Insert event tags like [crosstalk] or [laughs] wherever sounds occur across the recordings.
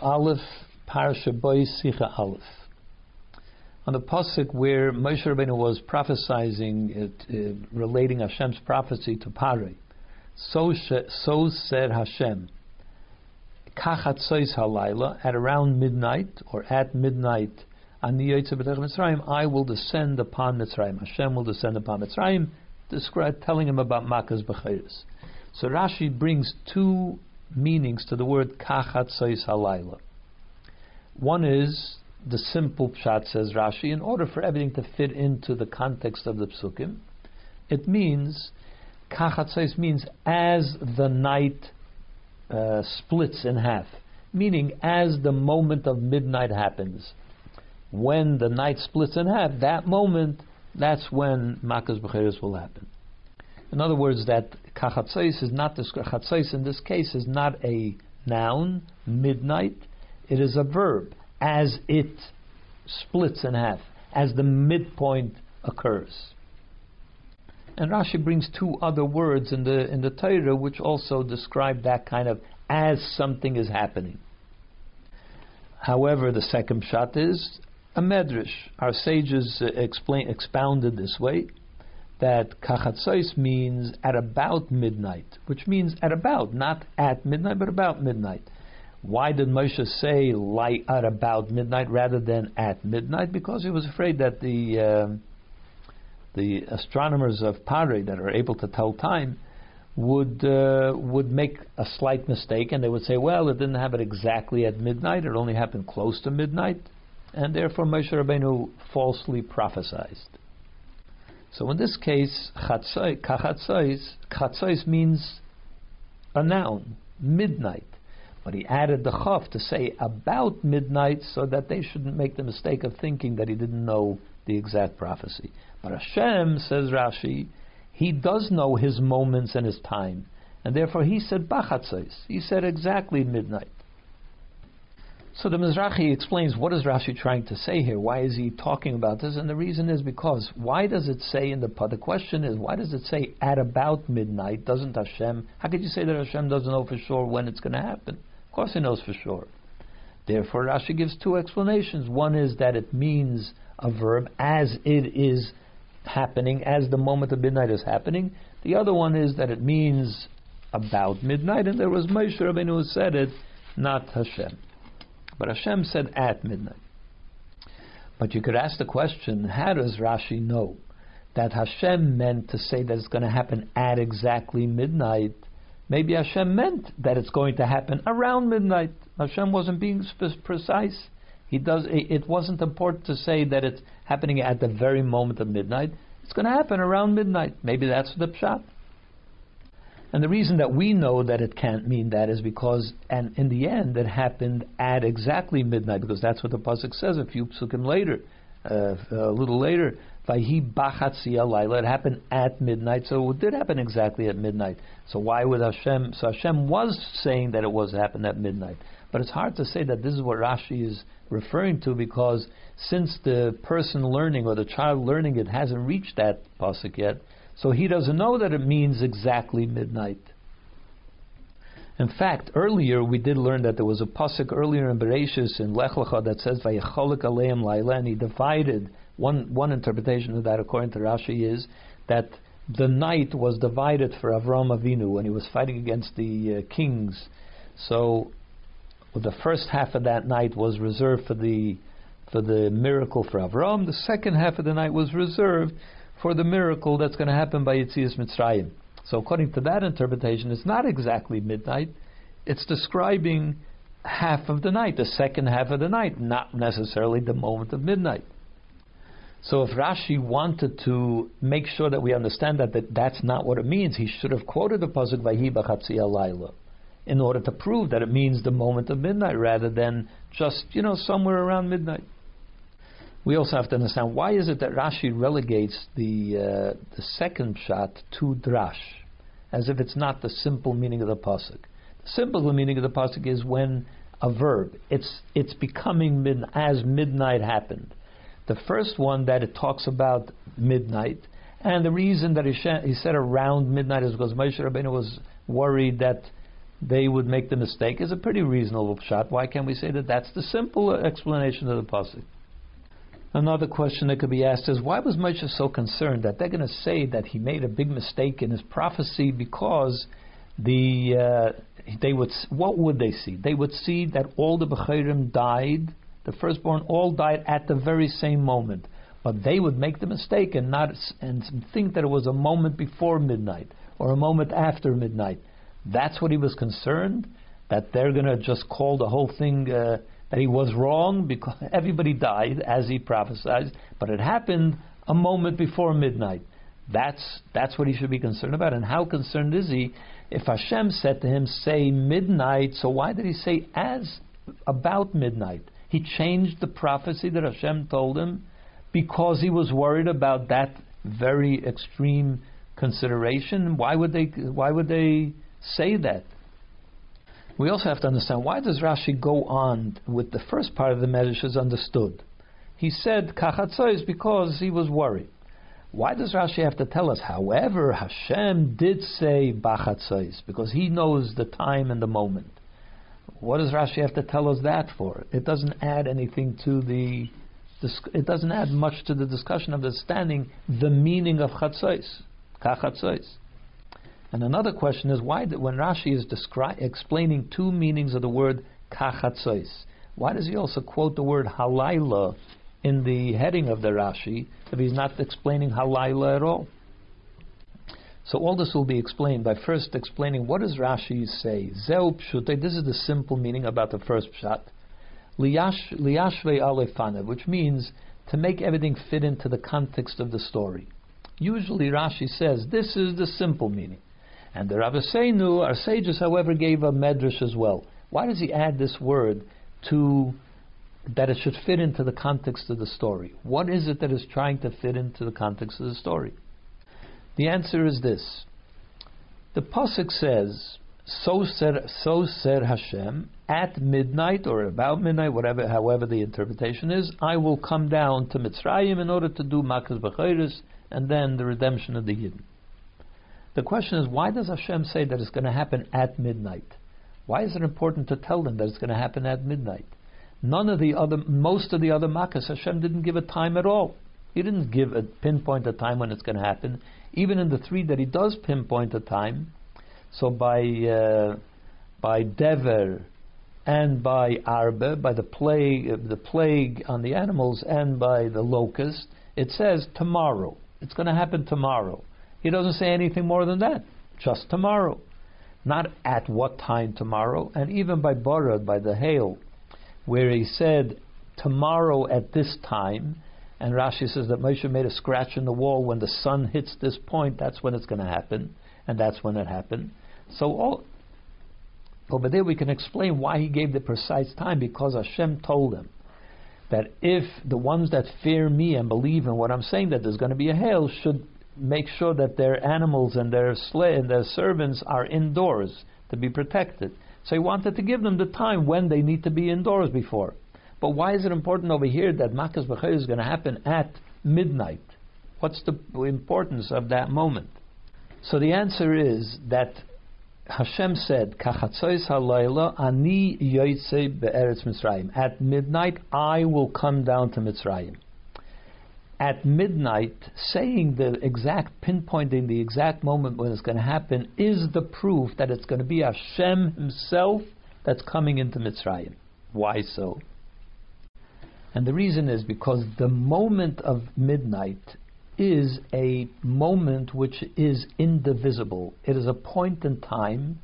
Aleph, Bo Aleph. On the pasuk where Moshe Rabbeinu was prophesying, it, uh, relating Hashem's prophecy to Pare, so, so said Hashem, Kachatzois halayla, at around midnight, or at midnight, on the Ani Mitzrayim, I will descend upon Mitzrayim. Hashem will descend upon Mitzrayim, describe, telling him about Makkah's Bechiris. So Rashi brings two meanings to the word kachatzois halayla. One is the simple pshat, says Rashi, in order for everything to fit into the context of the psukim, it means kachatzois means as the night uh, splits in half, meaning as the moment of midnight happens. When the night splits in half, that moment, that's when Makkah's Bechiris will happen. In other words, that kachatzais is not this kachatzais in this case is not a noun, midnight. It is a verb, as it splits in half, as the midpoint occurs. And Rashi brings two other words in the in the Torah which also describe that kind of as something is happening. However, the second pshat is a medrash. Our sages uh, explain expounded this way that kachatzois means at about midnight, which means at about, not at midnight, but about midnight. Why did Moshe say light at about midnight rather than at midnight? Because he was afraid that the uh, the astronomers of Pare that are able to tell time would uh, would make a slight mistake, and they would say, "Well, it didn't happen exactly at midnight; it only happened close to midnight," and therefore Moshe Rabbeinu falsely prophesied. So in this case, chatzois, means a noun, midnight. But he added the chaf to say about midnight so that they shouldn't make the mistake of thinking that he didn't know the exact prophecy. But Hashem, says Rashi, he does know his moments and his time. And therefore he said bachatzais. He said exactly midnight. So the Mizrahi explains what is Rashi trying to say here? Why is he talking about this? And the reason is because why does it say in the the question is why does it say at about midnight? Doesn't Hashem? How could you say that Hashem doesn't know for sure when it's going to happen? Of course, He knows for sure. Therefore, Rashi gives two explanations. One is that it means a verb as it is happening, as the moment of midnight is happening. The other one is that it means about midnight, and there was Moshe Rabbeinu who said it, not Hashem. But Hashem said at midnight. But you could ask the question how does Rashi know that Hashem meant to say that it's going to happen at exactly midnight? Maybe Hashem meant that it's going to happen around midnight. Hashem wasn't being precise. He does. It wasn't important to say that it's happening at the very moment of midnight. It's going to happen around midnight. Maybe that's the pshat. And the reason that we know that it can't mean that is because, and in the end, it happened at exactly midnight, because that's what the pasuk says a few psukim later, uh, a little later. Vayhi bachatziya It happened at midnight, so it did happen exactly at midnight. So why would Hashem? So Hashem was saying that it was happened at midnight, but it's hard to say that this is what Rashi is referring to because since the person learning or the child learning it hasn't reached that pasuk yet, so he doesn't know that it means exactly midnight. In fact, earlier we did learn that there was a pasuk earlier in Bereshis in Lech Lecha that says Vayecholik Aleim Laila, and he divided. One one interpretation of that, according to Rashi, is that the night was divided for Avram Avinu when he was fighting against the uh, kings. So the first half of that night was reserved for the for the miracle for Avram. The second half of the night was reserved for the miracle that's going to happen by Yitzias Mitzrayim. So according to that interpretation, it's not exactly midnight. It's describing half of the night, the second half of the night, not necessarily the moment of midnight. So if Rashi wanted to make sure that we understand that, that that's not what it means, he should have quoted the pasuk Vayhi Laila in order to prove that it means the moment of midnight rather than just you know somewhere around midnight we also have to understand why is it that Rashi relegates the uh, the second pshat to drash, as if it's not the simple meaning of the pasuk. The simple meaning of the pasuk is when a verb it's it's becoming mid, as midnight happened. The first one that it talks about midnight, and the reason that he, sh- he said around midnight is because Moshe Rabbeinu was worried that they would make the mistake is a pretty reasonable pshat. Why can't we say that that's the simple explanation of the pasuk? Another question that could be asked is why was Moshe so concerned that they're going to say that he made a big mistake in his prophecy because the uh, they would what would they see? They would see that all the Bechirim died, the firstborn all died at the very same moment, but they would make the mistake and not and think that it was a moment before midnight or a moment after midnight. That's what he was concerned that they're going to just call the whole thing. Uh, that he was wrong because [laughs] everybody died as he prophesied, but it happened a moment before midnight. That's that's what he should be concerned about. And how concerned is he if Hashem said to him, "Say midnight"? So why did he say as about midnight? He changed the prophecy that Hashem told him because he was worried about that very extreme consideration. Why would they? Why would they say that? We also have to understand why does Rashi go on with the first part of the message is understood. He said kachatzois because he was worried. Why does Rashi have to tell us? However, Hashem did say bachatzois because He knows the time and the moment. What does Rashi have to tell us that for? It doesn't add anything to the. It doesn't add much to the discussion of understanding the meaning of chatzos, kachatzois. And another question is why, when Rashi is descri- explaining two meanings of the word kachatzois, why does he also quote the word halayla in the heading of the Rashi if he's not explaining halayla at all? So all this will be explained by first explaining what does Rashi say. Zeu this is the simple meaning about the first pshat. Liyashve alefana, which means to make everything fit into the context of the story. Usually Rashi says this is the simple meaning. And the Rabbeinu, our sages, however, gave a medrash as well. Why does he add this word to that it should fit into the context of the story? What is it that is trying to fit into the context of the story? The answer is this: the pasuk says, "So said, so said Hashem at midnight or about midnight, whatever, however the interpretation is. I will come down to Mitzrayim in order to do makas b'chayris and then the redemption of the Yidden." The question is, why does Hashem say that it's going to happen at midnight? Why is it important to tell them that it's going to happen at midnight? None of the other, most of the other makkahs, Hashem didn't give a time at all. He didn't give a pinpoint a time when it's going to happen. Even in the three that he does pinpoint a time, so by uh, by Dever and by Arbe, by the plague, the plague on the animals, and by the locust, it says tomorrow. It's going to happen tomorrow. He doesn't say anything more than that. Just tomorrow. Not at what time tomorrow. And even by Borod, by the hail, where he said, tomorrow at this time, and Rashi says that Moshe made a scratch in the wall when the sun hits this point, that's when it's going to happen. And that's when it happened. So all, over there we can explain why he gave the precise time, because Hashem told him that if the ones that fear me and believe in what I'm saying, that there's going to be a hail, should make sure that their animals and their slave and their servants are indoors to be protected. So he wanted to give them the time when they need to be indoors before. But why is it important over here that Makas B'chayr is going to happen at midnight? What's the importance of that moment? So the answer is that Hashem said, "Kachatzois halayla ani be'eretz Mitzrayim." At midnight, I will come down to Mitzrayim at midnight, saying the exact, pinpointing the exact moment when it's going to happen, is the proof that it's going to be Hashem Himself that's coming into Mitzrayim. Why so? And the reason is because the moment of midnight is a moment which is indivisible. It is a point in time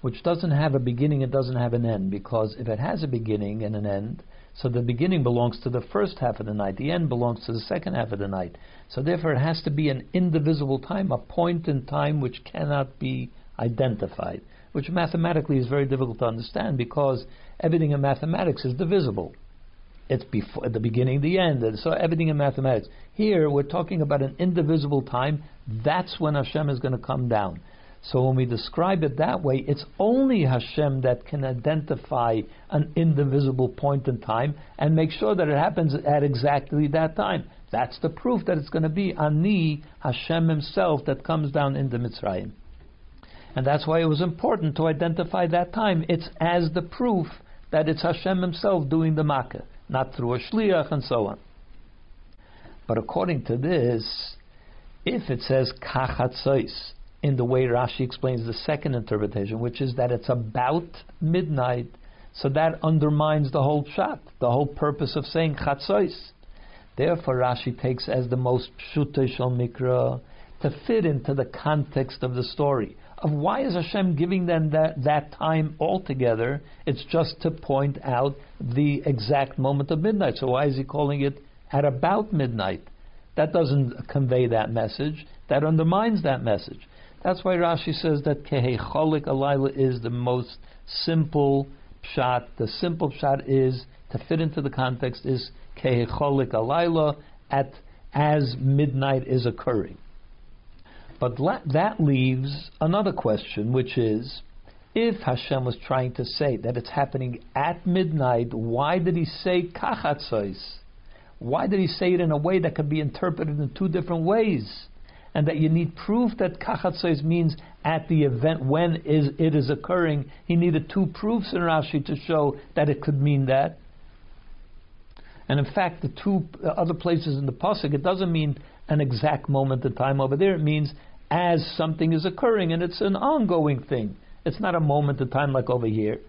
which doesn't have a beginning, it doesn't have an end, because if it has a beginning and an end, so the beginning belongs to the first half of the night, the end belongs to the second half of the night. So therefore, it has to be an indivisible time, a point in time which cannot be identified, which mathematically is very difficult to understand because everything in mathematics is divisible. It's before the beginning, the end, and so everything in mathematics. Here, we're talking about an indivisible time. That's when Hashem is going to come down. So when we describe it that way, it's only Hashem that can identify an indivisible point in time and make sure that it happens at exactly that time. That's the proof that it's going to be Ani, Hashem Himself, that comes down into Mitzrayim. And that's why it was important to identify that time. It's as the proof that it's Hashem Himself doing the makkah, not through a shliach and so on. But according to this, if it says kachatzois in the way Rashi explains the second interpretation, which is that it's about midnight, so that undermines the whole pshat, the whole purpose of saying chatzois. Therefore, Rashi takes as the most pshutei shel mikra to fit into the context of the story of why is Hashem giving them that, that time altogether. It's just to point out the exact moment of midnight. So why is he calling it at about midnight? That doesn't convey that message. That undermines that message. That's why Rashi says that Kehecholik Alayla is the most simple pshat. The simple pshat is to fit into the context is Kehecholik Alayla at as midnight is occurring. But that leaves another question, which is if Hashem was trying to say that it's happening at midnight, why did he say kachatzos? Why did he say it in a way that could be interpreted in two different ways? And that you need proof that kachatzos means at the event when is it is occurring. He needed two proofs in Rashi to show that it could mean that. And in fact, the two uh, other places in the pasuk, it doesn't mean an exact moment in time over there. It means as something is occurring, and it's an ongoing thing. It's not a moment in time like over here.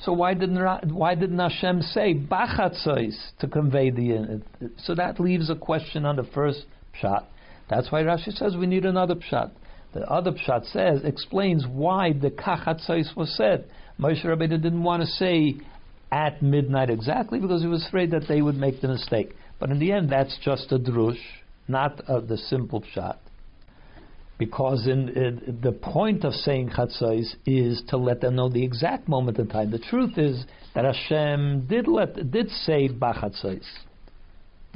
So why didn't why didn't Hashem say bachatzois to convey the? Uh, uh, so that leaves a question on the first pshat. That's why Rashi says we need another pshat. The other pshat says explains why the kachatzois was said. Moshe Rabbeinu didn't want to say at midnight exactly because he was afraid that they would make the mistake. But in the end, that's just a drush, not uh, the simple pshat. Because in, in, the point of saying chatzos is to let them know the exact moment in time. The truth is that Hashem did let did say bachatzos,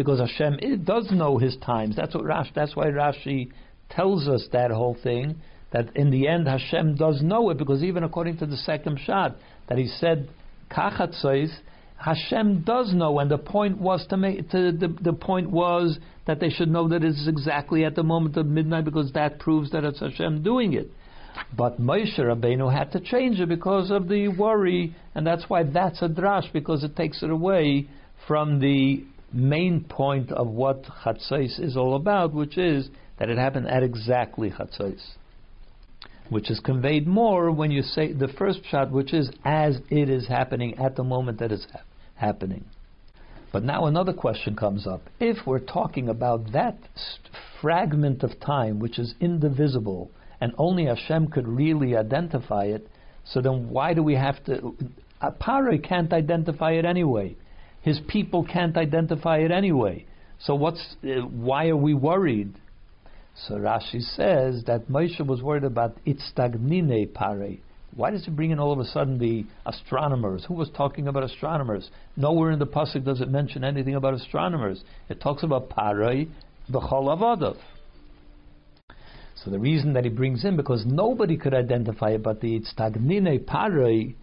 because Hashem it does know His times. That's what Rash. That's why Rashi tells us that whole thing. That in the end Hashem does know it, because even according to the second pshat that He said kachatzos, Hashem does know, and the point was to make to, the, the point was that they should know that it's exactly at the moment of midnight because that proves that it's Hashem doing it. But Moshe Rabbeinu had to change it because of the worry, and that's why that's a drash because it takes it away from the main point of what Chatzos is all about, which is that it happened at exactly Chatzos which is conveyed more when you say the first pshat, which is as it is happening at the moment that it's ha- happening. But now another question comes up. If we're talking about that st- fragment of time which is indivisible and only Hashem could really identify it, so then why do we have to? Apare can't identify it anyway. His people can't identify it anyway. So what's? Uh, why are we worried? So Rashi says that Moshe was worried about itstagnine pare. Why does he bring in all of a sudden the astronomers? Who was talking about astronomers? Nowhere in the pasuk does it mention anything about astronomers. It talks about parei b'chol avadav. So the reason that he brings in because nobody could identify it, but the itstagnine parei,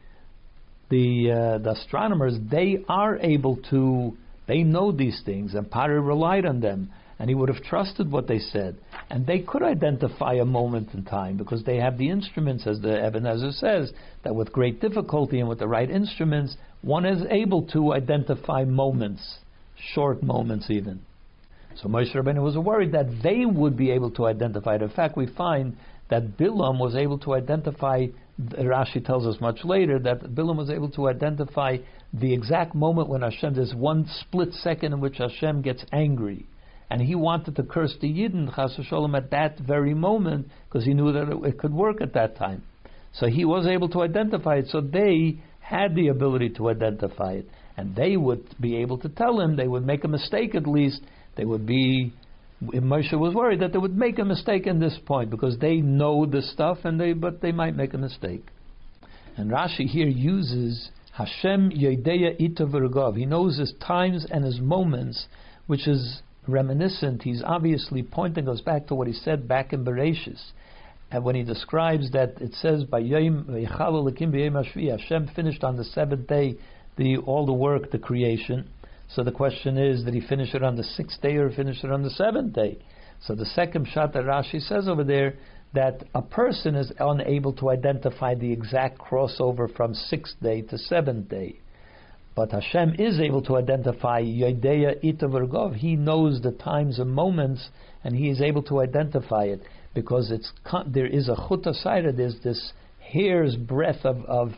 the uh, the astronomers, they are able to. They know these things, and Pare relied on them and he would have trusted what they said. And they could identify a moment in time because they have the instruments, as the Ibn Ezra says, that with great difficulty and with the right instruments, one is able to identify moments, short moments even. So Moshe Rabbeinu was worried that they would be able to identify it. In fact, we find that Bilam was able to identify. Rashi tells us much later that Bilam was able to identify the exact moment when Hashem. There's one split second in which Hashem gets angry and he wanted to curse the Yidden Chas Shalom at that very moment because he knew that it, it, could work at that time. So he was able to identify it. So they had the ability to identify it, and they would be able to tell him. They would make a mistake at least. They would be. Moshe was worried that they would make a mistake in this point because they know the stuff, and they but they might make a mistake. And Rashi here uses Hashem Yedeya Ita He knows his times and his moments, which is reminiscent, he's obviously pointing us back to what he said back in Bereshis. And when he describes that, it says, by Hashem finished on the seventh day the, all the work, the creation. So the question is, did he finish it on the sixth day or finish it on the seventh day? So the second pshat that Rashi says over there, that a person is unable to identify the exact crossover from sixth day to seventh day. But Hashem is able to identify Yodeya Itavargov. He knows the times and moments, and he is able to identify it because it's there is a chutasayra. There's this hair's breadth of, of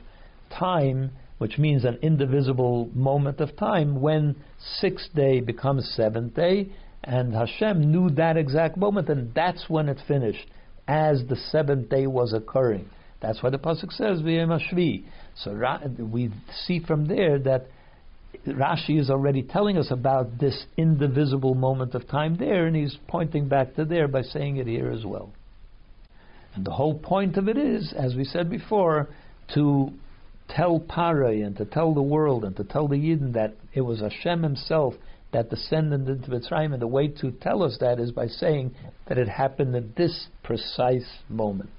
time, which means an indivisible moment of time when sixth day becomes seventh day, and Hashem knew that exact moment, and that's when it finished, as the seventh day was occurring. That's why the pasuk says v'yemashvi. So we see from there that Rashi is already telling us about this indivisible moment of time there, and he's pointing back to there by saying it here as well. And the whole point of it is, as we said before, to tell Paray and to tell the world and to tell the Yidden that it was Hashem Himself that descended into Mitzrayim, and the way to tell us that is by saying that it happened at this precise moment.